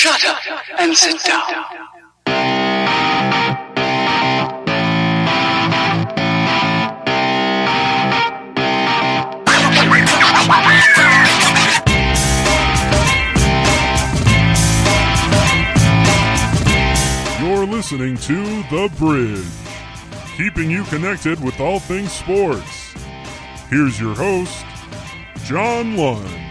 Shut up and sit down. You're listening to The Bridge, keeping you connected with all things sports. Here's your host, John Lund.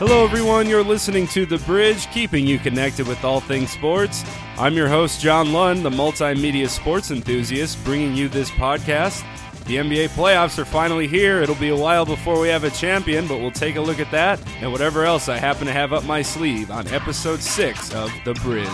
Hello, everyone. You're listening to The Bridge, keeping you connected with all things sports. I'm your host, John Lund, the multimedia sports enthusiast, bringing you this podcast. The NBA playoffs are finally here. It'll be a while before we have a champion, but we'll take a look at that and whatever else I happen to have up my sleeve on episode 6 of The Bridge.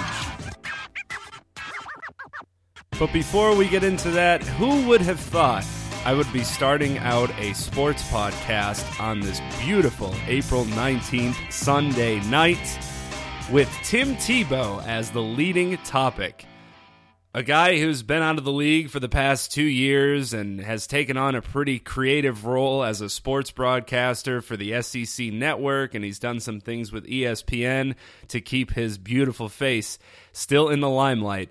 But before we get into that, who would have thought I would be starting out a sports podcast on this beautiful April 19th Sunday night with Tim Tebow as the leading topic? A guy who's been out of the league for the past two years and has taken on a pretty creative role as a sports broadcaster for the SEC network, and he's done some things with ESPN to keep his beautiful face still in the limelight.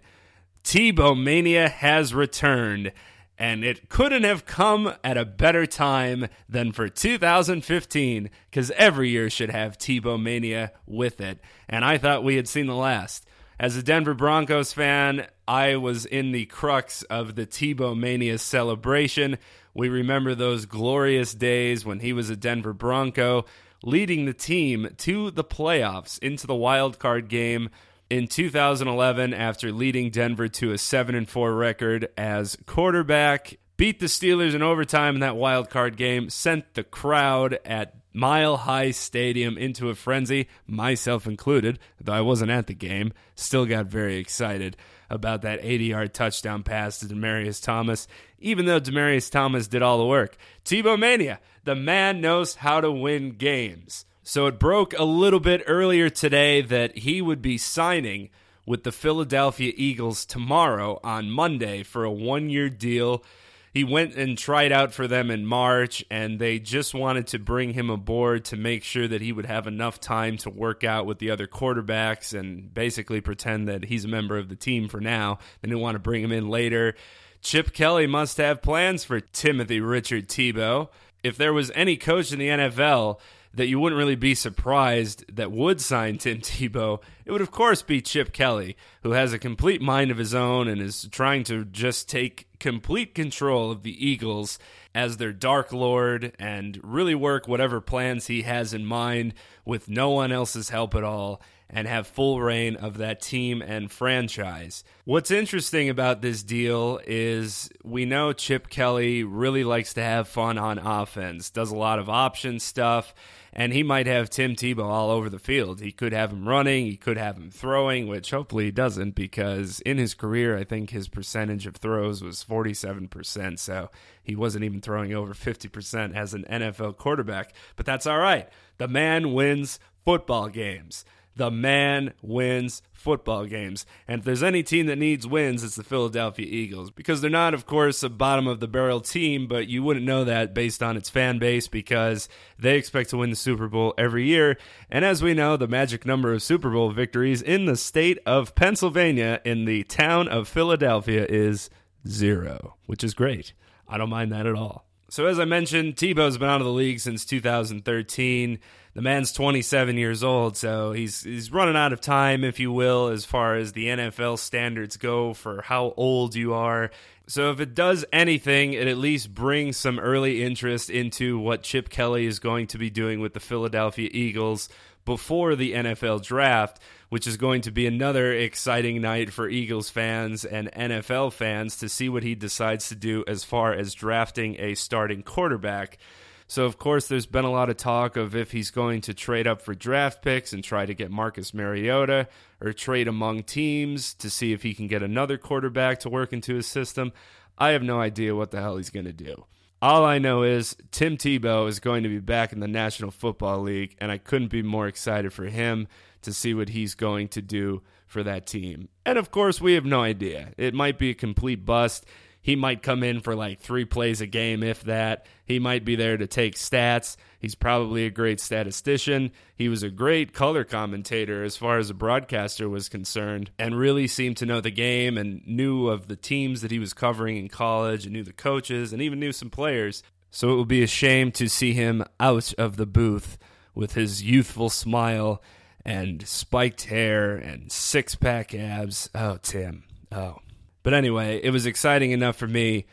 Tebow Mania has returned, and it couldn't have come at a better time than for 2015, because every year should have Tebow Mania with it. And I thought we had seen the last. As a Denver Broncos fan, I was in the crux of the Tebow Mania celebration. We remember those glorious days when he was a Denver Bronco, leading the team to the playoffs into the wild card game in 2011 after leading Denver to a 7 and 4 record as quarterback. Beat the Steelers in overtime in that wild card game, sent the crowd at Mile High Stadium into a frenzy, myself included, though I wasn't at the game. Still got very excited about that 80 yard touchdown pass to Demaryius Thomas, even though Demaryius Thomas did all the work. Tebow Mania, the man knows how to win games. So it broke a little bit earlier today that he would be signing with the Philadelphia Eagles tomorrow on Monday for a one year deal. He went and tried out for them in March, and they just wanted to bring him aboard to make sure that he would have enough time to work out with the other quarterbacks and basically pretend that he's a member of the team for now. They didn't want to bring him in later. Chip Kelly must have plans for Timothy Richard Tebow. If there was any coach in the NFL that you wouldn't really be surprised that would sign Tim Tebow, it would of course be Chip Kelly, who has a complete mind of his own and is trying to just take complete control of the Eagles as their dark lord and really work whatever plans he has in mind with no one else's help at all and have full reign of that team and franchise. What's interesting about this deal is we know Chip Kelly really likes to have fun on offense, does a lot of option stuff, and he might have Tim Tebow all over the field. He could have him running, he could have him throwing, which hopefully he doesn't because in his career, I think his percentage of throws was 47%, so he wasn't even throwing over 50% as an NFL quarterback. But that's all right. The man wins football games. The man wins football games. And if there's any team that needs wins, it's the Philadelphia Eagles. Because they're not, of course, a bottom of the barrel team, but you wouldn't know that based on its fan base because they expect to win the Super Bowl every year. And as we know, the magic number of Super Bowl victories in the state of Pennsylvania, in the town of Philadelphia, is zero, which is great. I don't mind that at all. So, as I mentioned, Tebow's been out of the league since 2013. The man's 27 years old, so he's he's running out of time, if you will, as far as the NFL standards go for how old you are. So, if it does anything, it at least brings some early interest into what Chip Kelly is going to be doing with the Philadelphia Eagles before the NFL draft, which is going to be another exciting night for Eagles fans and NFL fans to see what he decides to do as far as drafting a starting quarterback. So, of course, there's been a lot of talk of if he's going to trade up for draft picks and try to get Marcus Mariota or trade among teams to see if he can get another quarterback to work into his system. I have no idea what the hell he's going to do. All I know is Tim Tebow is going to be back in the National Football League, and I couldn't be more excited for him to see what he's going to do for that team. And of course, we have no idea. It might be a complete bust. He might come in for like three plays a game, if that. He might be there to take stats. He's probably a great statistician. He was a great color commentator as far as a broadcaster was concerned, and really seemed to know the game and knew of the teams that he was covering in college and knew the coaches and even knew some players. So it would be a shame to see him out of the booth with his youthful smile and spiked hair and six pack abs. Oh, Tim. Oh. But anyway, it was exciting enough for me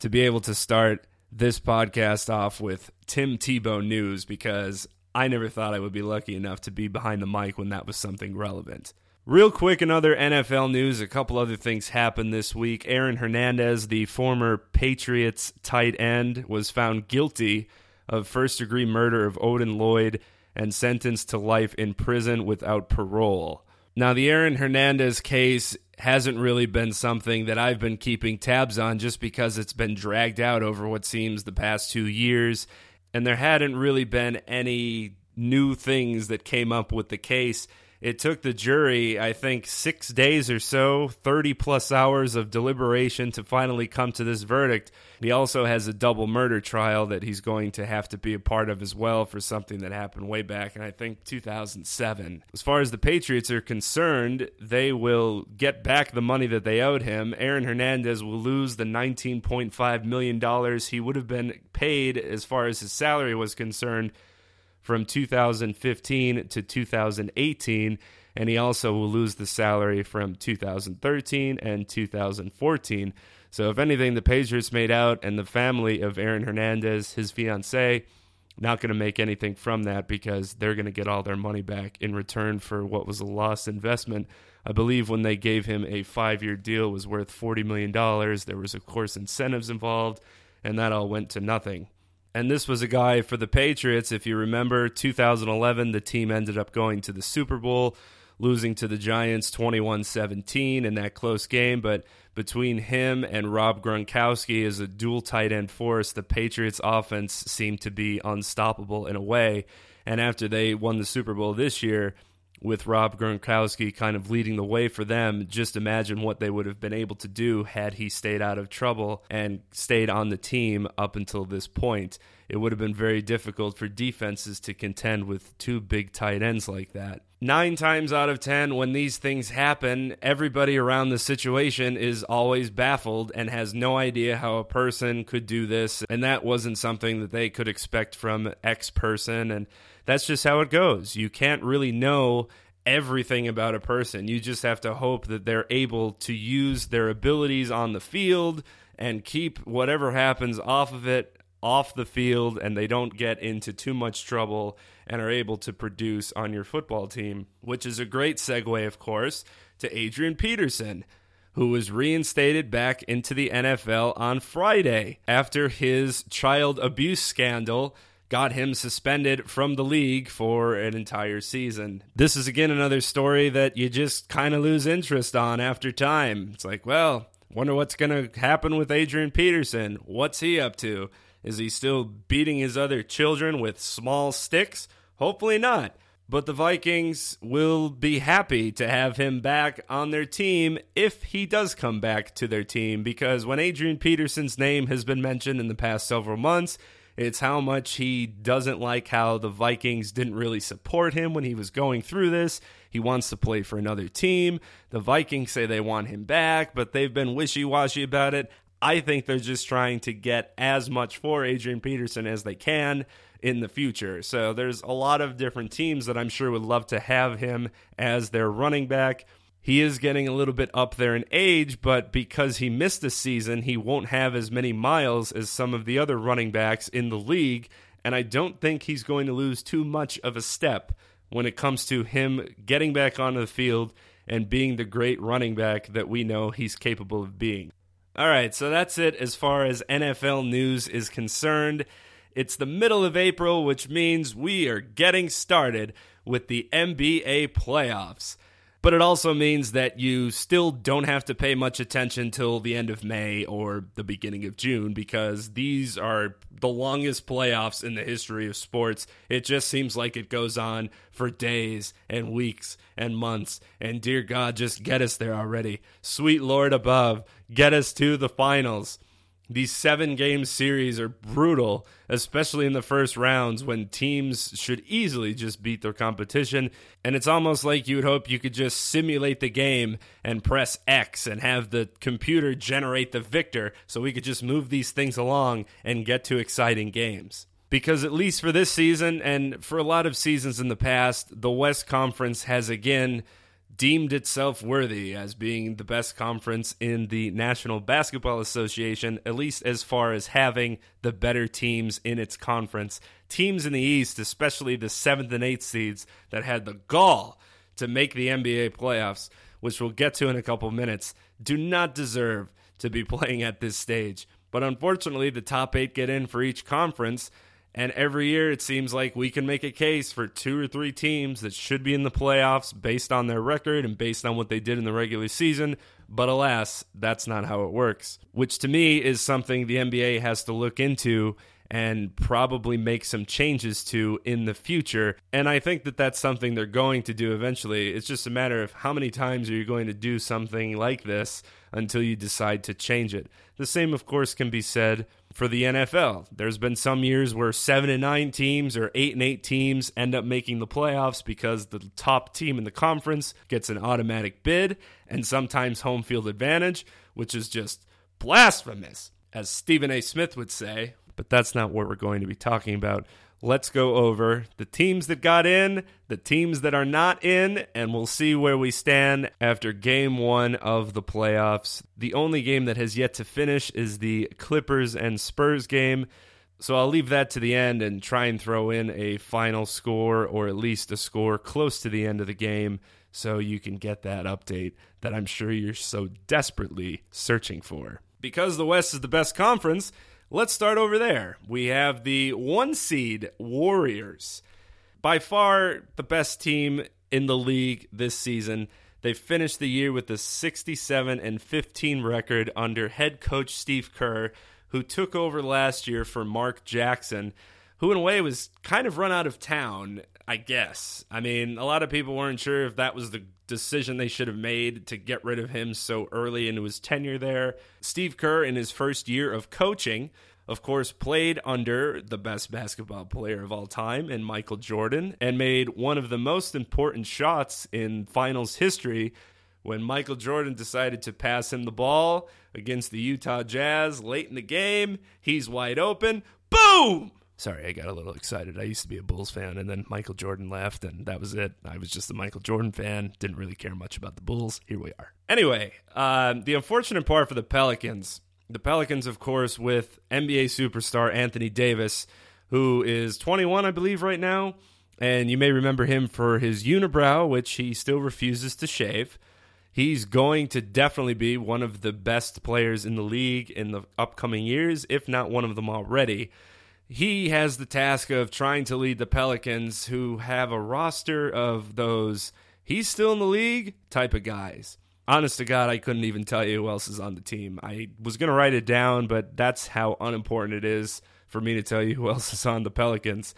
to be able to start this podcast off with Tim Tebow news because I never thought I would be lucky enough to be behind the mic when that was something relevant. Real quick, another NFL news, a couple other things happened this week. Aaron Hernandez, the former Patriots tight end, was found guilty of first degree murder of Odin Lloyd and sentenced to life in prison without parole. Now, the Aaron Hernandez case hasn't really been something that I've been keeping tabs on just because it's been dragged out over what seems the past two years. And there hadn't really been any new things that came up with the case. It took the jury, I think, six days or so, 30 plus hours of deliberation to finally come to this verdict. He also has a double murder trial that he's going to have to be a part of as well for something that happened way back in, I think, 2007. As far as the Patriots are concerned, they will get back the money that they owed him. Aaron Hernandez will lose the $19.5 million he would have been paid as far as his salary was concerned from 2015 to 2018, and he also will lose the salary from 2013 and 2014. So, if anything, the Patriots made out, and the family of Aaron Hernandez, his fiancee, not going to make anything from that because they're going to get all their money back in return for what was a lost investment. I believe when they gave him a five year deal was worth $40 million. There was, of course, incentives involved, and that all went to nothing. And this was a guy for the Patriots. If you remember, 2011, the team ended up going to the Super Bowl, losing to the Giants 21 17 in that close game. But between him and Rob Gronkowski as a dual tight end force, the Patriots' offense seemed to be unstoppable in a way. And after they won the Super Bowl this year, with Rob Gronkowski kind of leading the way for them, just imagine what they would have been able to do had he stayed out of trouble and stayed on the team up until this point. It would have been very difficult for defenses to contend with two big tight ends like that. Nine times out of ten, when these things happen, everybody around the situation is always baffled and has no idea how a person could do this. And that wasn't something that they could expect from X person. And that's just how it goes. You can't really know everything about a person. You just have to hope that they're able to use their abilities on the field and keep whatever happens off of it off the field and they don't get into too much trouble and are able to produce on your football team, which is a great segue, of course, to Adrian Peterson, who was reinstated back into the NFL on Friday after his child abuse scandal got him suspended from the league for an entire season. This is again another story that you just kind of lose interest on after time. It's like, well, wonder what's going to happen with Adrian Peterson. What's he up to? Is he still beating his other children with small sticks? Hopefully not. But the Vikings will be happy to have him back on their team if he does come back to their team because when Adrian Peterson's name has been mentioned in the past several months, it's how much he doesn't like how the Vikings didn't really support him when he was going through this. He wants to play for another team. The Vikings say they want him back, but they've been wishy washy about it. I think they're just trying to get as much for Adrian Peterson as they can in the future. So there's a lot of different teams that I'm sure would love to have him as their running back. He is getting a little bit up there in age, but because he missed a season, he won't have as many miles as some of the other running backs in the league. And I don't think he's going to lose too much of a step when it comes to him getting back onto the field and being the great running back that we know he's capable of being. All right, so that's it as far as NFL news is concerned. It's the middle of April, which means we are getting started with the NBA playoffs but it also means that you still don't have to pay much attention till the end of May or the beginning of June because these are the longest playoffs in the history of sports. It just seems like it goes on for days and weeks and months. And dear God, just get us there already. Sweet Lord above, get us to the finals. These seven game series are brutal, especially in the first rounds when teams should easily just beat their competition. And it's almost like you would hope you could just simulate the game and press X and have the computer generate the victor so we could just move these things along and get to exciting games. Because at least for this season and for a lot of seasons in the past, the West Conference has again deemed itself worthy as being the best conference in the National Basketball Association, at least as far as having the better teams in its conference. Teams in the East, especially the seventh and eighth seeds that had the gall to make the NBA playoffs, which we'll get to in a couple minutes, do not deserve to be playing at this stage. But unfortunately, the top eight get in for each conference. And every year it seems like we can make a case for two or three teams that should be in the playoffs based on their record and based on what they did in the regular season. But alas, that's not how it works, which to me is something the NBA has to look into and probably make some changes to in the future. And I think that that's something they're going to do eventually. It's just a matter of how many times are you going to do something like this until you decide to change it. The same, of course, can be said for the NFL. There's been some years where 7 and 9 teams or 8 and 8 teams end up making the playoffs because the top team in the conference gets an automatic bid and sometimes home field advantage, which is just blasphemous, as Stephen A. Smith would say. But that's not what we're going to be talking about let's go over the teams that got in, the teams that are not in, and we'll see where we stand after game one of the playoffs. The only game that has yet to finish is the Clippers and Spurs game. So I'll leave that to the end and try and throw in a final score or at least a score close to the end of the game so you can get that update that I'm sure you're so desperately searching for. Because the West is the best conference, Let's start over there. We have the one seed Warriors. By far the best team in the league this season. They finished the year with a 67 and 15 record under head coach Steve Kerr, who took over last year for Mark Jackson, who in a way was kind of run out of town, I guess. I mean, a lot of people weren't sure if that was the decision they should have made to get rid of him so early into his tenure there. Steve Kerr, in his first year of coaching, of course, played under the best basketball player of all time in Michael Jordan and made one of the most important shots in finals history when Michael Jordan decided to pass him the ball against the Utah Jazz late in the game. He's wide open. Boom! Sorry, I got a little excited. I used to be a Bulls fan, and then Michael Jordan left, and that was it. I was just a Michael Jordan fan. Didn't really care much about the Bulls. Here we are. Anyway, um, the unfortunate part for the Pelicans, the Pelicans, of course, with NBA superstar Anthony Davis, who is 21, I believe, right now. And you may remember him for his unibrow, which he still refuses to shave. He's going to definitely be one of the best players in the league in the upcoming years, if not one of them already he has the task of trying to lead the Pelicans, who have a roster of those he's still in the league type of guys. Honest to God, I couldn't even tell you who else is on the team. I was going to write it down, but that's how unimportant it is for me to tell you who else is on the Pelicans.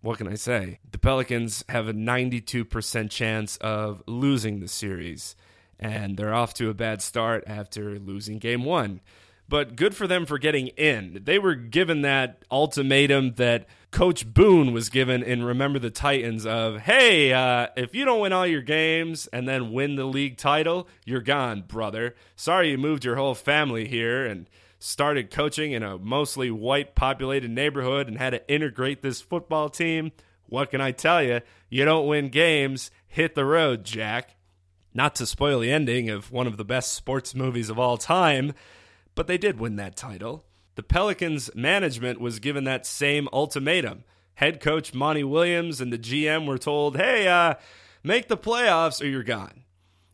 What can I say? The Pelicans have a 92% chance of losing the series, and they're off to a bad start after losing game one but good for them for getting in. They were given that ultimatum that Coach Boone was given in Remember the Titans of, hey, uh, if you don't win all your games and then win the league title, you're gone, brother. Sorry you moved your whole family here and started coaching in a mostly white populated neighborhood and had to integrate this football team. What can I tell you? You don't win games, hit the road, Jack. Not to spoil the ending of one of the best sports movies of all time, but they did win that title. The Pelicans management was given that same ultimatum. Head coach Monty Williams and the GM were told, hey, uh, make the playoffs or you're gone.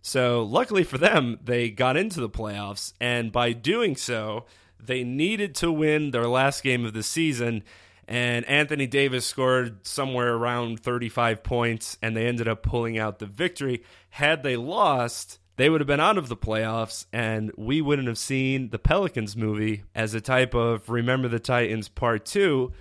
So, luckily for them, they got into the playoffs, and by doing so, they needed to win their last game of the season. And Anthony Davis scored somewhere around 35 points, and they ended up pulling out the victory. Had they lost, they would have been out of the playoffs, and we wouldn't have seen the Pelicans movie as a type of Remember the Titans Part 2,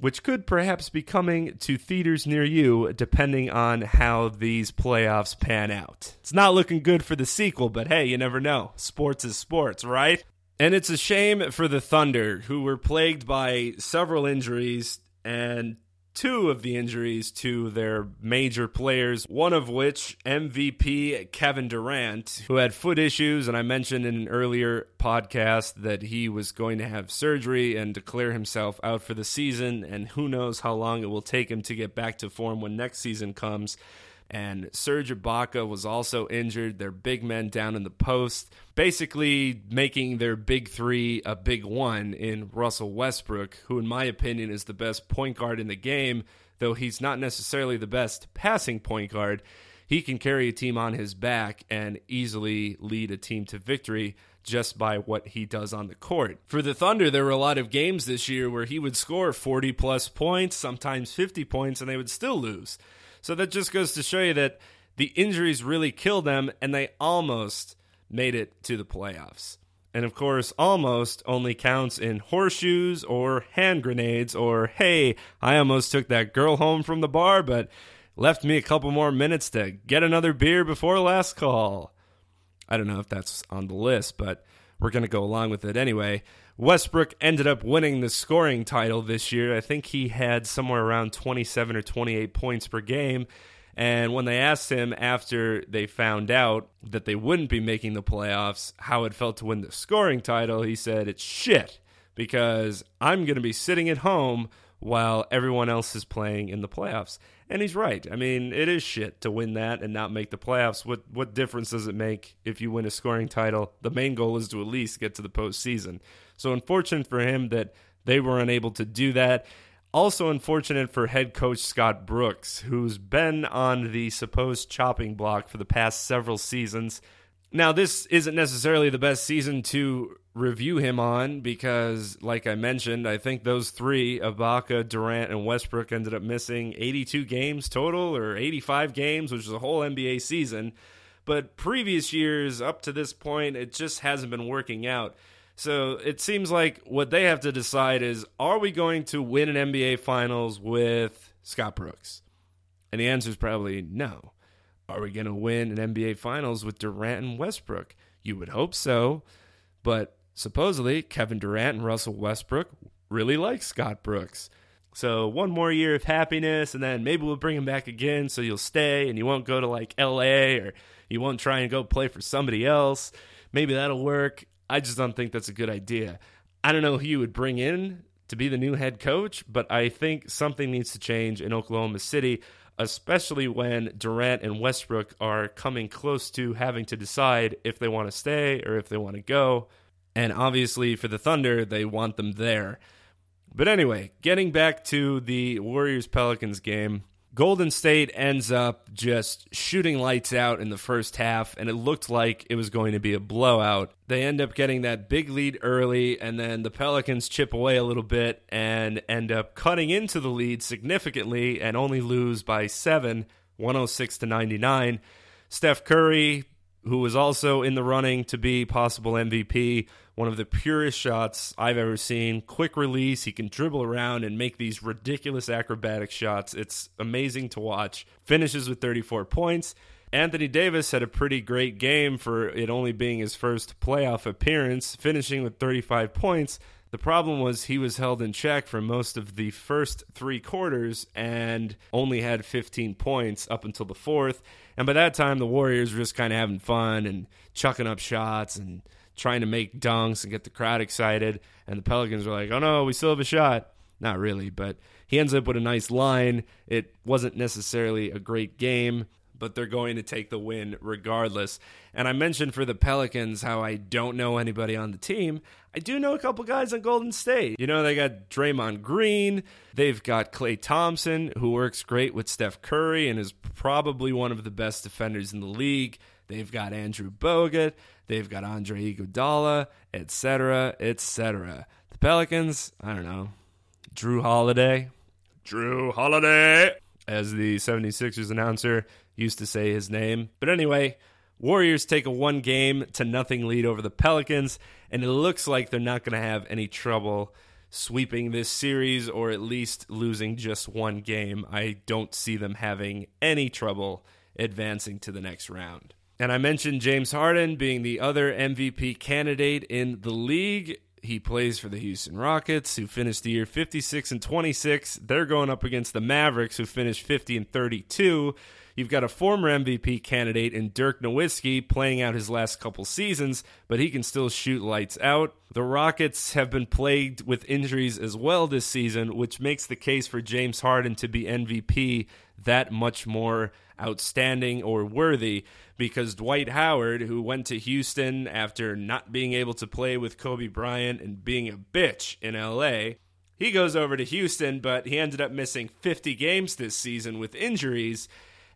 which could perhaps be coming to theaters near you depending on how these playoffs pan out. It's not looking good for the sequel, but hey, you never know. Sports is sports, right? And it's a shame for the Thunder, who were plagued by several injuries, and two of the injuries to their major players, one of which MVP Kevin Durant, who had foot issues. And I mentioned in an earlier podcast that he was going to have surgery and declare himself out for the season. And who knows how long it will take him to get back to form when next season comes and Serge Ibaka was also injured. Their big men down in the post, basically making their big three a big one in Russell Westbrook, who, in my opinion, is the best point guard in the game, though he's not necessarily the best passing point guard. He can carry a team on his back and easily lead a team to victory just by what he does on the court. For the Thunder, there were a lot of games this year where he would score 40 plus points, sometimes 50 points, and they would still lose. So that just goes to show you that the injuries really killed them, and they almost made it to the playoffs. And of course, almost only counts in horseshoes or hand grenades, or hey, I almost took that girl home from the bar, but left me a couple more minutes to get another beer before last call. I don't know if that's on the list, but we're going to go along with it anyway. Westbrook ended up winning the scoring title this year. I think he had somewhere around 27 or 28 points per game. And when they asked him after they found out that they wouldn't be making the playoffs how it felt to win the scoring title, he said, It's shit because I'm going to be sitting at home while everyone else is playing in the playoffs. And he's right. I mean, it is shit to win that and not make the playoffs. What what difference does it make if you win a scoring title? The main goal is to at least get to the postseason. So unfortunate for him that they were unable to do that. Also unfortunate for head coach Scott Brooks, who's been on the supposed chopping block for the past several seasons. Now, this isn't necessarily the best season to review him on because, like I mentioned, I think those three, Ibaka, Durant, and Westbrook, ended up missing 82 games total or 85 games, which is a whole NBA season. But previous years, up to this point, it just hasn't been working out. So it seems like what they have to decide is are we going to win an NBA Finals with Scott Brooks? And the answer is probably no. Are we going to win an NBA Finals with Durant and Westbrook? You would hope so. But supposedly, Kevin Durant and Russell Westbrook really like Scott Brooks. So one more year of happiness, and then maybe we'll bring him back again so you'll stay and you won't go to like LA or you won't try and go play for somebody else. Maybe that'll work. I just don't think that's a good idea. I don't know who you would bring in to be the new head coach, but I think something needs to change in Oklahoma City, especially when Durant and Westbrook are coming close to having to decide if they want to stay or if they want to go. And obviously, for the Thunder, they want them there. But anyway, getting back to the Warriors Pelicans game, Golden State ends up just shooting lights out in the first half, and it looked like it was going to be a blowout. They end up getting that big lead early, and then the Pelicans chip away a little bit and end up cutting into the lead significantly and only lose by seven, 106 to 99. Steph Curry, who was also in the running to be possible MVP, one of the purest shots I've ever seen. Quick release, he can dribble around and make these ridiculous acrobatic shots. It's amazing to watch. Finishes with 34 points. Anthony Davis had a pretty great game for it only being his first playoff appearance, finishing with 35 points. The problem was he was held in check for most of the first three quarters and only had 15 points up until the fourth. And by that time, the Warriors were just kind of having fun and chucking up shots and trying to make dunks and get the crowd excited. And the Pelicans were like, oh no, we still have a shot. Not really, but he ends up with a nice line. It wasn't necessarily a great game, but they're going to take the win regardless. And I mentioned for the Pelicans how I don't know anybody on the team. I do know a couple guys on Golden State. You know, they got Draymond Green, they've got Klay Thompson, who works great with Steph Curry and is probably one of the best defenders in the league. They've got Andrew Bogut. They've got Andre Iguodala, etc., etc. The Pelicans, I don't know. Jrue Holiday. Jrue Holiday, as the 76ers announcer used to say his name. But anyway, Warriors take a one game to nothing lead over the Pelicans, and it looks like they're not going to have any trouble sweeping this series or at least losing just one game. I don't see them having any trouble advancing to the next round. And I mentioned James Harden being the other MVP candidate in the league. He plays for the Houston Rockets, who finished the year 56 and 26. They're going up against the Mavericks, who finished 50 and 32. You've got a former MVP candidate in Dirk Nowitzki playing out his last couple seasons, but he can still shoot lights out. The Rockets have been plagued with injuries as well this season, which makes the case for James Harden to be MVP that much more outstanding or worthy because Dwight Howard, who went to Houston after not being able to play with Kobe Bryant and being a bitch in LA, he goes over to Houston, but he ended up missing 50 games this season with injuries.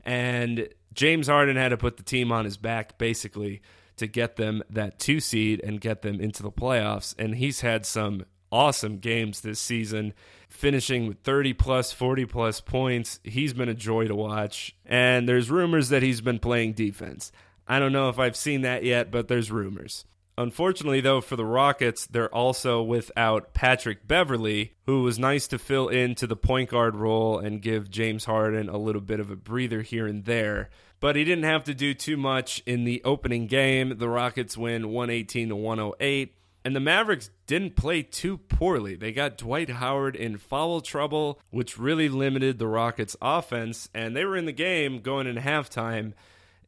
And James Harden had to put the team on his back basically to get them that two seed and get them into the playoffs. And he's had some awesome games this season, finishing with 30 plus, 40 plus points. He's been a joy to watch. And there's rumors that he's been playing defense. I don't know if I've seen that yet, but there's rumors. Unfortunately, though, for the Rockets, they're also without Patrick Beverley, who was nice to fill into the point guard role and give James Harden a little bit of a breather here and there. But he didn't have to do too much in the opening game. The Rockets win 118 to 108. And the Mavericks didn't play too poorly. They got Dwight Howard in foul trouble, which really limited the Rockets' offense. And they were in the game going into halftime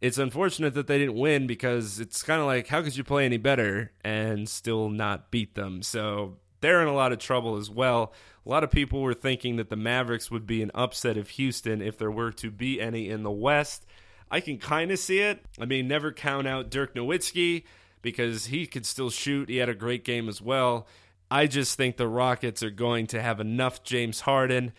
it's unfortunate that they didn't win because it's kind of like how could you play any better and still not beat them? So they're in a lot of trouble as well. A lot of people were thinking that the Mavericks would be an upset of Houston if there were to be any in the West. I can kind of see it. I mean, never count out Dirk Nowitzki because he could still shoot. He had a great game as well. I just think the Rockets are going to have enough James Harden,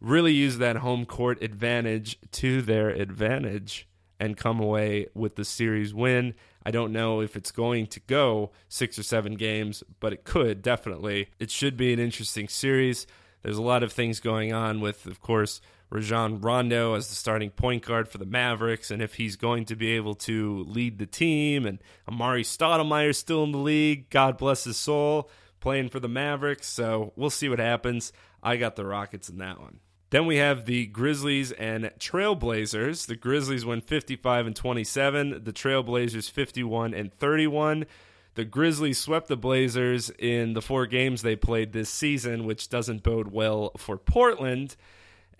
really use that home court advantage to their advantage and come away with the series win. I don't know if it's going to go six or seven games, but it could definitely. It should be an interesting series. There's a lot of things going on with, of course, Rajon Rondo as the starting point guard for the Mavericks, and if he's going to be able to lead the team, and Amar'e Stoudemire still in the league, God bless his soul, playing for the Mavericks. So we'll see what happens. I got the Rockets in that one. Then we have the Grizzlies and Trailblazers. The Grizzlies win 55 and 27, the Trailblazers 51 and 31. The Grizzlies swept the Blazers in the four games they played this season, which doesn't bode well for Portland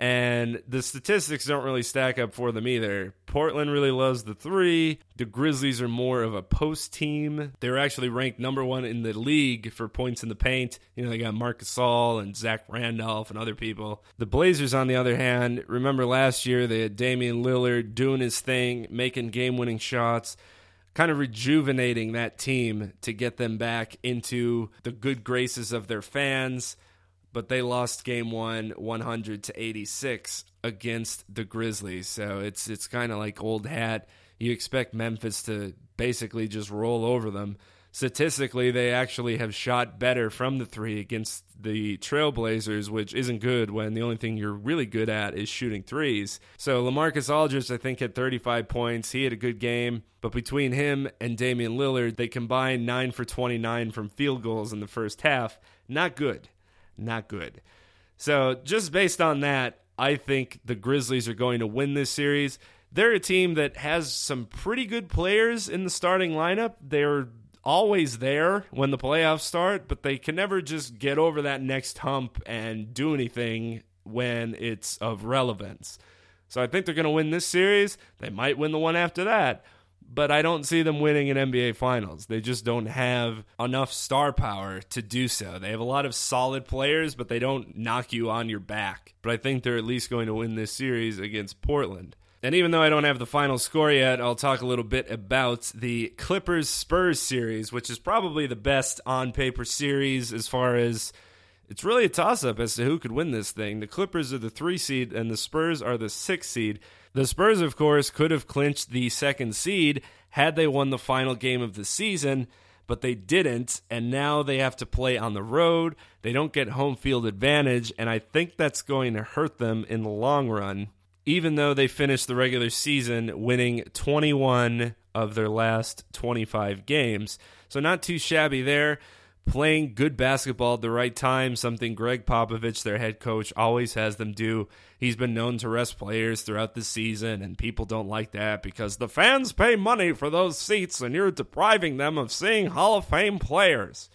and the statistics don't really stack up for them either. Portland really loves the three. The Grizzlies are more of a post team. They're actually ranked number one in the league for points in the paint. You know, they got Marc Gasol and Zach Randolph and other people. The Blazers, on the other hand, remember last year they had Damian Lillard doing his thing, making game winning shots kind of rejuvenating that team to get them back into the good graces of their fans but they lost game one 100 to 86 against the Grizzlies. So it's it's kind of like old hat. You expect Memphis to basically just roll over them. Statistically, they actually have shot better from the three against the Trailblazers, which isn't good when the only thing you're really good at is shooting threes. So Lamarcus Aldridge, I think, had 35 points. He had a good game, but between him and Damian Lillard, they combined 9 for 29 from field goals in the first half. Not good not good. So, just based on that, I think the Grizzlies are going to win this series. They're a team that has some pretty good players in the starting lineup. They're always there when the playoffs start, but they can never just get over that next hump and do anything when it's of relevance. So I think they're going to win this series. They might win the one after that but I don't see them winning an NBA Finals. They just don't have enough star power to do so. They have a lot of solid players, but they don't knock you on your back. But I think they're at least going to win this series against Portland. And even though I don't have the final score yet, I'll talk a little bit about the Clippers Spurs series, which is probably the best on paper series as far as it's really a toss up as to who could win this thing. The Clippers are the three seed, and the Spurs are the six seed. The Spurs, of course, could have clinched the second seed had they won the final game of the season, but they didn't, and now they have to play on the road. They don't get home field advantage, and I think that's going to hurt them in the long run, even though they finished the regular season winning 21 of their last 25 games. So, not too shabby there. Playing good basketball at the right time, something Gregg Popovich, their head coach, always has them do. He's been known to rest players throughout the season, and people don't like that because the fans pay money for those seats and you're depriving them of seeing Hall of Fame players.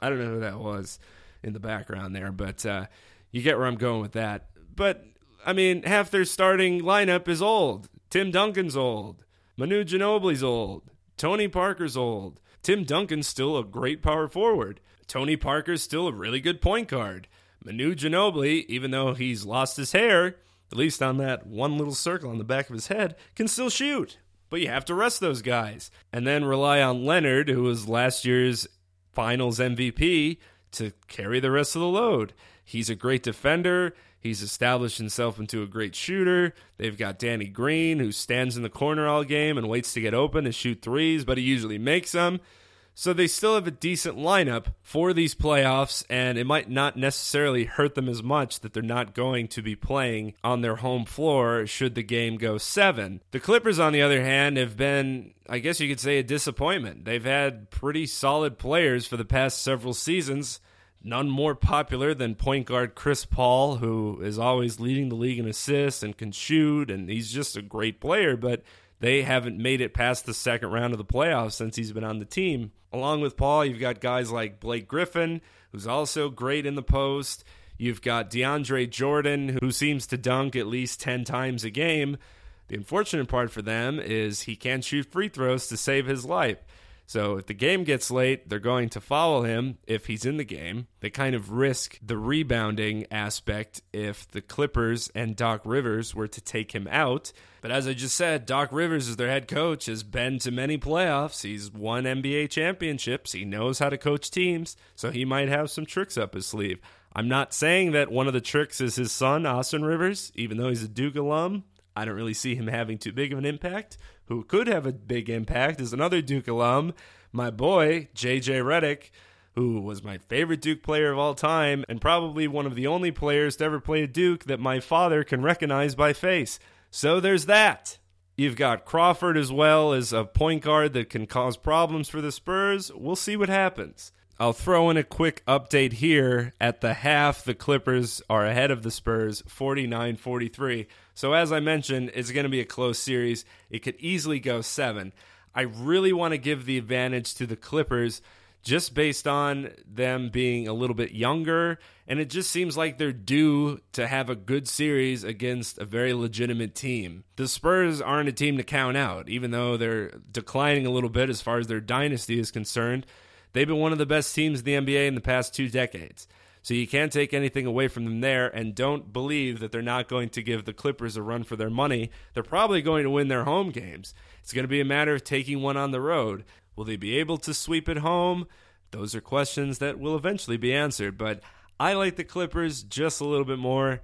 I don't know who that was in the background there, but uh, you get where I'm going with that. But, I mean, half their starting lineup is old. Tim Duncan's old. Manu Ginobili's old. Tony Parker's old. Tim Duncan's still a great power forward. Tony Parker's still a really good point guard. Manu Ginobili, even though he's lost his hair, at least on that one little circle on the back of his head, can still shoot. But you have to rest those guys. And then rely on Leonard, who was last year's finals MVP, to carry the rest of the load. He's a great defender. He's established himself into a great shooter. They've got Danny Green, who stands in the corner all game and waits to get open and shoot threes, but he usually makes them. So they still have a decent lineup for these playoffs, and it might not necessarily hurt them as much that they're not going to be playing on their home floor should the game go seven. The Clippers, on the other hand, have been, I guess you could say, a disappointment. They've had pretty solid players for the past several seasons none more popular than point guard Chris Paul, who is always leading the league in assists and can shoot, and he's just a great player, but they haven't made it past the second round of the playoffs since he's been on the team. Along with Paul, you've got guys like Blake Griffin, who's also great in the post. You've got DeAndre Jordan, who seems to dunk at least 10 times a game. The unfortunate part for them is he can't shoot free throws to save his life. So if the game gets late, they're going to follow him if he's in the game. They kind of risk the rebounding aspect if the Clippers and Doc Rivers were to take him out. But as I just said, Doc Rivers, as their head coach, has been to many playoffs. He's won NBA championships. He knows how to coach teams, so he might have some tricks up his sleeve. I'm not saying that one of the tricks is his son, Austin Rivers, even though he's a Duke alum. I don't really see him having too big of an impact who could have a big impact is another Duke alum, my boy, JJ Redick, who was my favorite Duke player of all time and probably one of the only players to ever play Duke that my father can recognize by face. So there's that. You've got Crawford as well as a point guard that can cause problems for the Spurs. We'll see what happens. I'll throw in a quick update here. At the half, the Clippers are ahead of the Spurs 49 43. So, as I mentioned, it's going to be a close series. It could easily go seven. I really want to give the advantage to the Clippers just based on them being a little bit younger. And it just seems like they're due to have a good series against a very legitimate team. The Spurs aren't a team to count out, even though they're declining a little bit as far as their dynasty is concerned. They've been one of the best teams in the NBA in the past two decades. So you can't take anything away from them there, and don't believe that they're not going to give the Clippers a run for their money. They're probably going to win their home games. It's going to be a matter of taking one on the road. Will they be able to sweep at home? Those are questions that will eventually be answered, but I like the Clippers just a little bit more,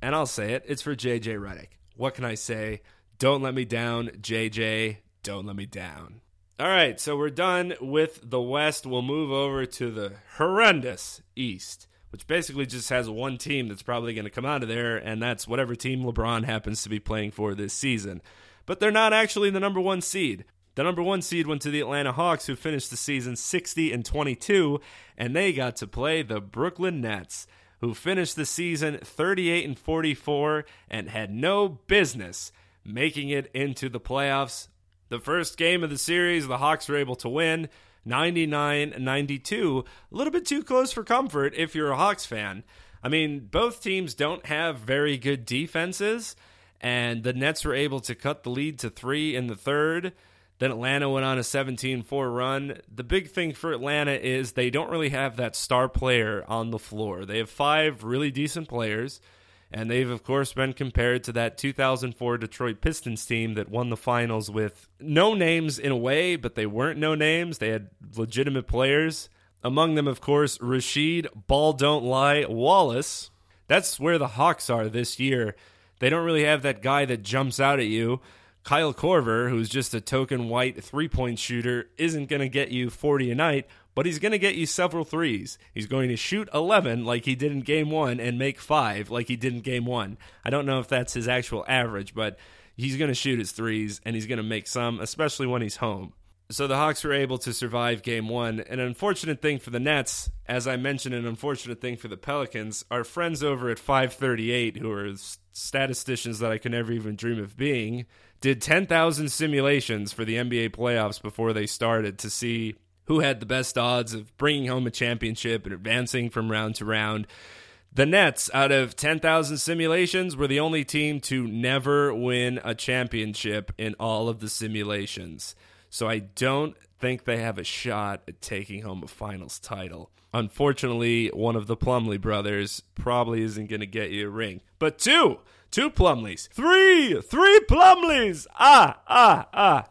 and I'll say it. It's for JJ Redick. What can I say? Don't let me down, JJ. Don't let me down. All right, so we're done with the West. We'll move over to the horrendous East, which basically just has one team that's probably going to come out of there, and that's whatever team LeBron happens to be playing for this season. But they're not actually the number one seed. The number one seed went to the Atlanta Hawks, who finished the season 60 and 22, and they got to play the Brooklyn Nets, who finished the season 38 and 44 and had no business making it into the playoffs the first game of the series, the Hawks were able to win 99 92. A little bit too close for comfort if you're a Hawks fan. I mean, both teams don't have very good defenses, and the Nets were able to cut the lead to three in the third. Then Atlanta went on a 17 4 run. The big thing for Atlanta is they don't really have that star player on the floor. They have five really decent players. And they've, of course, been compared to that 2004 Detroit Pistons team that won the finals with no names in a way, but they weren't no names. They had legitimate players. Among them, of course, Rasheed Ball Don't Lie Wallace. That's where the Hawks are this year. They don't really have that guy that jumps out at you. Kyle Korver, who's just a token white three point shooter, isn't going to get you 40 a night, but he's going to get you several threes. He's going to shoot 11 like he did in game one and make five like he did in game one. I don't know if that's his actual average, but he's going to shoot his threes and he's going to make some, especially when he's home. So the Hawks were able to survive game one. An unfortunate thing for the Nets, as I mentioned, an unfortunate thing for the Pelicans. Our friends over at 538, who are statisticians that I could never even dream of being, did 10,000 simulations for the NBA playoffs before they started to see who had the best odds of bringing home a championship and advancing from round to round. The Nets, out of 10,000 simulations, were the only team to never win a championship in all of the simulations. So I don't think they have a shot at taking home a finals title. Unfortunately, one of the Plumlee brothers probably isn't going to get you a ring. But two, two Plumlees, three, three Plumlees. Ah, ah, ah.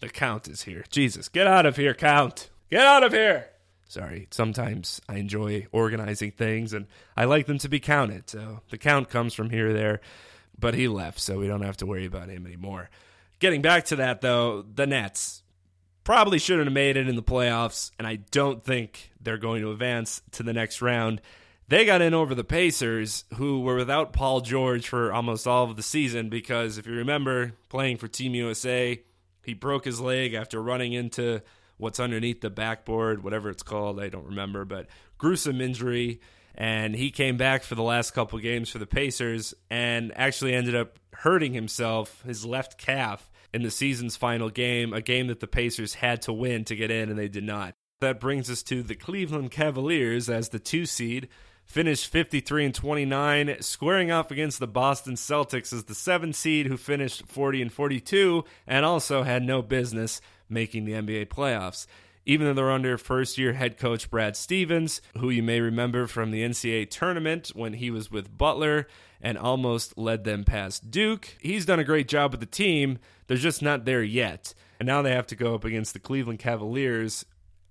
The count is here. Jesus, get out of here, count. Get out of here. Sorry, sometimes I enjoy organizing things and I like them to be counted. So the count comes from here or there, but he left, so we don't have to worry about him anymore. Getting back to that, though, the Nets probably shouldn't have made it in the playoffs, and I don't think they're going to advance to the next round. They got in over the Pacers, who were without Paul George for almost all of the season because if you remember playing for Team USA, he broke his leg after running into what's underneath the backboard, whatever it's called, I don't remember, but gruesome injury. And he came back for the last couple games for the Pacers and actually ended up hurting himself, his left calf, in the season's final game, a game that the Pacers had to win to get in, and they did not. That brings us to the Cleveland Cavaliers as the two seed, finished 53 and 29, squaring off against the Boston Celtics as the seven seed, who finished 40 and 42, and also had no business making the NBA playoffs. Even though they're under first year head coach Brad Stevens, who you may remember from the NCAA tournament when he was with Butler and almost led them past Duke. He's done a great job with the team. They're just not there yet. And now they have to go up against the Cleveland Cavaliers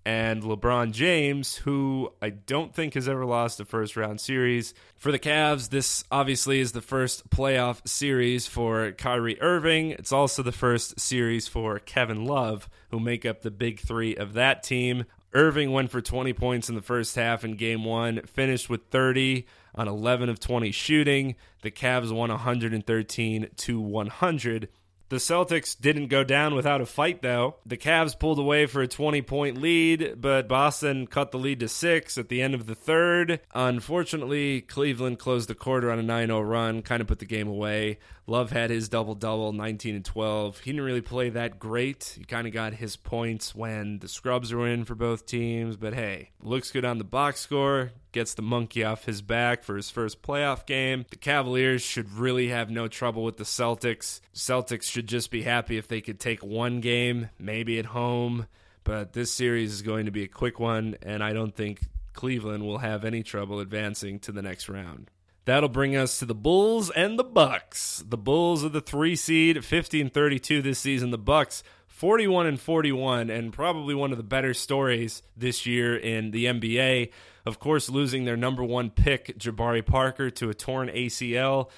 and LeBron James, who I don't think has ever lost a first round series. For the Cavs, this obviously is the first playoff series for Kyrie Irving. It's also the first series for Kevin Love, who make up the big three of that team. Irving went for 20 points in the first half in game one, finished with 30 on 11 of 20 shooting. The Cavs won 113 to 100. The Celtics didn't go down without a fight, though. The Cavs pulled away for a 20 point lead, but Boston cut the lead to six at the end of the third. Unfortunately, Cleveland closed the quarter on a 9 0 run, kind of put the game away. Love had his double double, 19 and 12. He didn't really play that great. He kind of got his points when the scrubs were in for both teams, but hey, looks good on the box score gets the monkey off his back for his first playoff game. The Cavaliers should really have no trouble with the Celtics. Celtics should just be happy if they could take one game, maybe at home. But this series is going to be a quick one, and I don't think Cleveland will have any trouble advancing to the next round. That'll bring us to the Bulls and the Bucks. The Bulls are the three seed, 50 and 32 this season. The Bucks 41 and 41, and probably one of the better stories this year in the NBA. Of course, losing their number one pick, Jabari Parker, to a torn ACL.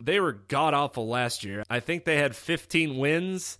They were god awful last year. I think they had 15 wins,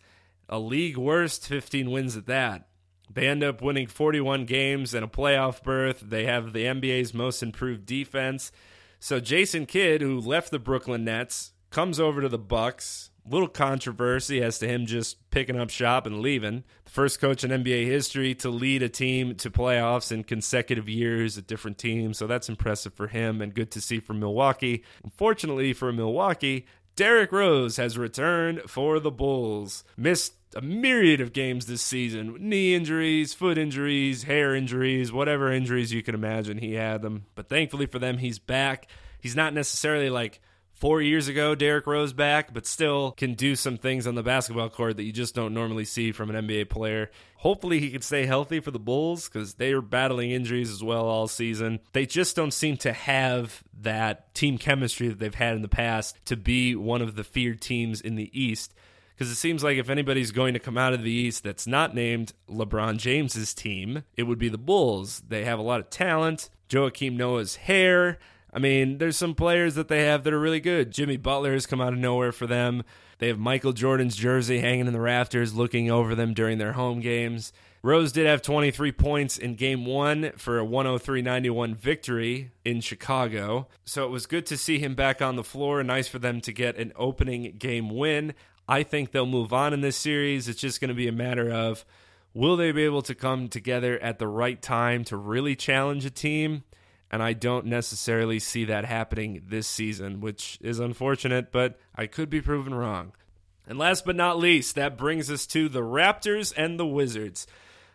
a league worst 15 wins at that. They end up winning 41 games and a playoff berth. They have the NBA's most improved defense. So Jason Kidd, who left the Brooklyn Nets, comes over to the Bucks little controversy as to him just picking up shop and leaving. The first coach in NBA history to lead a team to playoffs in consecutive years at different teams. So that's impressive for him and good to see for Milwaukee. Unfortunately for Milwaukee, Derrick Rose has returned for the Bulls. Missed a myriad of games this season knee injuries, foot injuries, hair injuries, whatever injuries you can imagine. He had them. But thankfully for them, he's back. He's not necessarily like four years ago, Derrick Rose back, but still can do some things on the basketball court that you just don't normally see from an NBA player. Hopefully, he can stay healthy for the Bulls because they are battling injuries as well all season. They just don't seem to have that team chemistry that they've had in the past to be one of the feared teams in the East. Because it seems like if anybody's going to come out of the East that's not named LeBron James's team, it would be the Bulls. They have a lot of talent. Joakim Noah's hair I mean, there's some players that they have that are really good. Jimmy Butler has come out of nowhere for them. They have Michael Jordan's jersey hanging in the rafters, looking over them during their home games. Rose did have 23 points in game one for a 103 91 victory in Chicago. So it was good to see him back on the floor. Nice for them to get an opening game win. I think they'll move on in this series. It's just going to be a matter of Will they be able to come together at the right time to really challenge a team? And I don't necessarily see that happening this season, which is unfortunate, but I could be proven wrong. And last but not least, that brings us to the Raptors and the Wizards.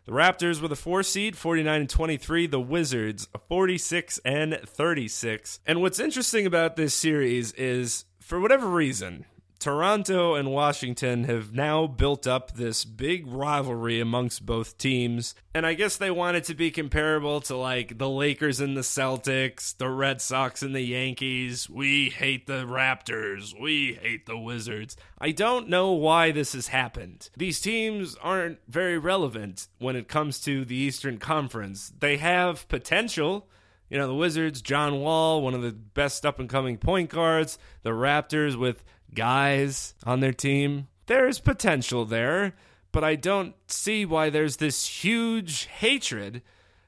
The Raptors were the four seed, 49 and 23. The Wizards, 46 and 36. And what's interesting about this series is, for whatever reason, Toronto and Washington have now built up this big rivalry amongst both teams. And I guess they want it to be comparable to like the Lakers and the Celtics, the Red Sox and the Yankees. We hate the Raptors. We hate the Wizards. I don't know why this has happened. These teams aren't very relevant when it comes to the Eastern Conference. They have potential. You know, the Wizards, John Wall, one of the best up and coming point guards. The Raptors with guys on their team. There's potential there, but I don't see why there's this huge hatred,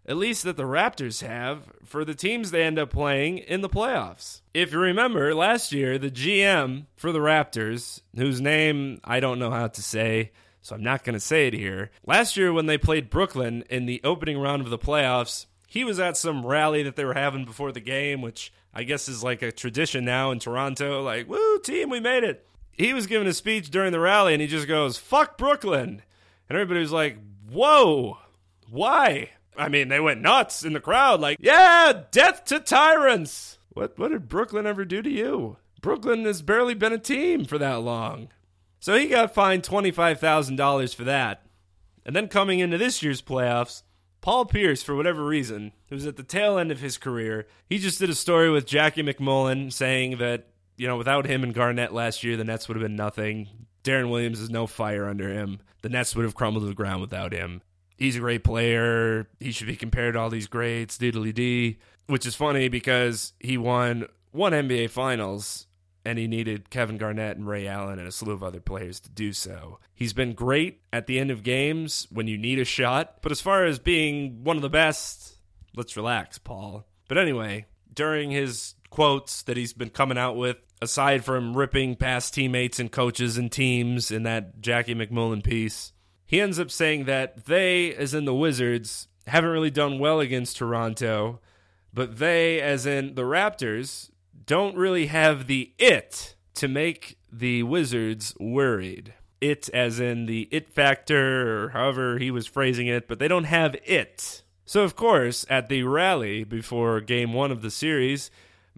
at least that the Raptors have, for the teams they end up playing in the playoffs. If you remember, last year, the GM for the Raptors, whose name I don't know how to say, so I'm not going to say it here. Last year, when they played Brooklyn in the opening round of the playoffs, he was at some rally that they were having before the game, which I guess is like a tradition now in Toronto. Like, woo, team, we made it. He was giving a speech during the rally and he just goes, fuck Brooklyn. And everybody was like, whoa, why? I mean, they went nuts in the crowd, like, yeah, death to tyrants. What, what did Brooklyn ever do to you? Brooklyn has barely been a team for that long. So he got fined $25,000 for that. And then coming into this year's playoffs, Paul Pierce, for whatever reason, who's at the tail end of his career, he just did a story with Jackie MacMullan saying that, you know, without him and Garnett last year, the Nets would have been nothing. Deron Williams is no fire under him. The Nets would have crumbled to the ground without him. He's a great player. He should be compared to all these greats, diddly dee. Which is funny because he won one NBA Finals and he needed Kevin Garnett and Ray Allen and a slew of other players to do so. He's been great at the end of games when you need a shot, but as far as being one of the best, let's relax, Paul. But anyway, during his quotes that he's been coming out with, aside from ripping past teammates and coaches and teams in that Jackie MacMullan piece, he ends up saying that they, as in the Wizards, haven't really done well against Toronto, but they, as in the Raptors, don't really have the it to make the Wizards worried. It, as in the it factor, or however he was phrasing it, but they don't have it. So, of course, at the rally before game one of the series,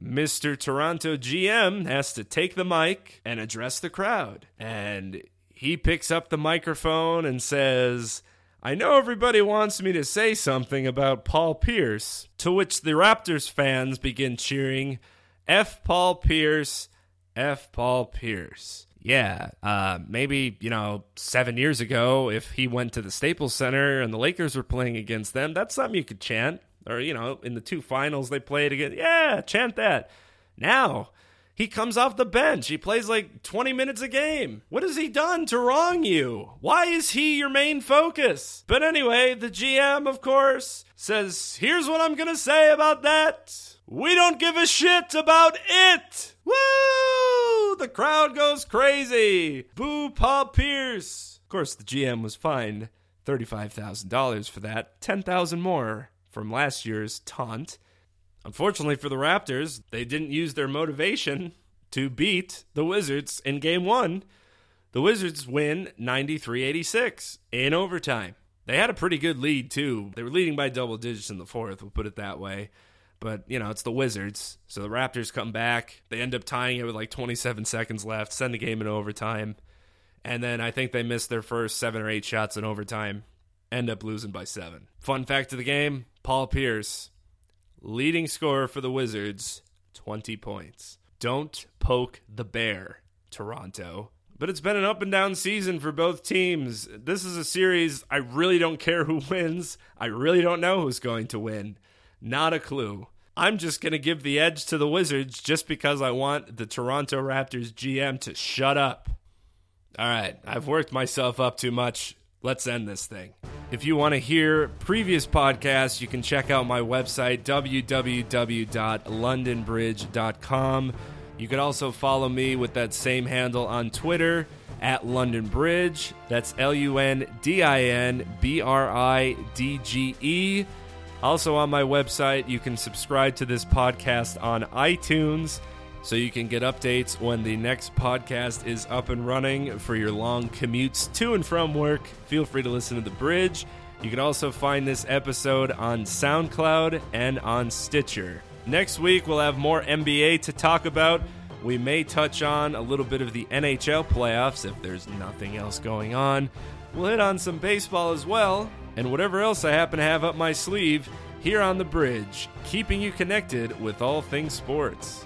Mr. Toronto GM has to take the mic and address the crowd. And he picks up the microphone and says, I know everybody wants me to say something about Paul Pierce, to which the Raptors fans begin cheering, F. Paul Pierce, F. Paul Pierce. Yeah, uh, maybe, you know, seven years ago, if he went to the Staples Center and the Lakers were playing against them, that's something you could chant. Or, you know, in the two finals they played again. Yeah, chant that. Now, he comes off the bench. He plays like 20 minutes a game. What has he done to wrong you? Why is he your main focus? But anyway, the GM, of course, says, here's what I'm going to say about that. We don't give a shit about it! Woo! The crowd goes crazy! Boo Paul Pierce! Of course, the GM was fined $35,000 for that, 10000 more from last year's taunt. Unfortunately for the Raptors, they didn't use their motivation to beat the Wizards in game one. The Wizards win 93 86 in overtime. They had a pretty good lead, too. They were leading by double digits in the fourth, we'll put it that way. But, you know, it's the Wizards. So the Raptors come back. They end up tying it with like 27 seconds left, send the game in overtime. And then I think they missed their first seven or eight shots in overtime, end up losing by seven. Fun fact of the game Paul Pierce, leading scorer for the Wizards, 20 points. Don't poke the bear, Toronto. But it's been an up and down season for both teams. This is a series I really don't care who wins. I really don't know who's going to win. Not a clue. I'm just going to give the edge to the Wizards just because I want the Toronto Raptors GM to shut up. All right, I've worked myself up too much. Let's end this thing. If you want to hear previous podcasts, you can check out my website, www.lundinbridge.com. You can also follow me with that same handle on Twitter at Lundin Bridge. That's L U N D I N B R I D G E. Also, on my website, you can subscribe to this podcast on iTunes so you can get updates when the next podcast is up and running for your long commutes to and from work. Feel free to listen to The Bridge. You can also find this episode on SoundCloud and on Stitcher. Next week, we'll have more NBA to talk about. We may touch on a little bit of the NHL playoffs if there's nothing else going on. We'll hit on some baseball as well, and whatever else I happen to have up my sleeve here on the bridge, keeping you connected with all things sports.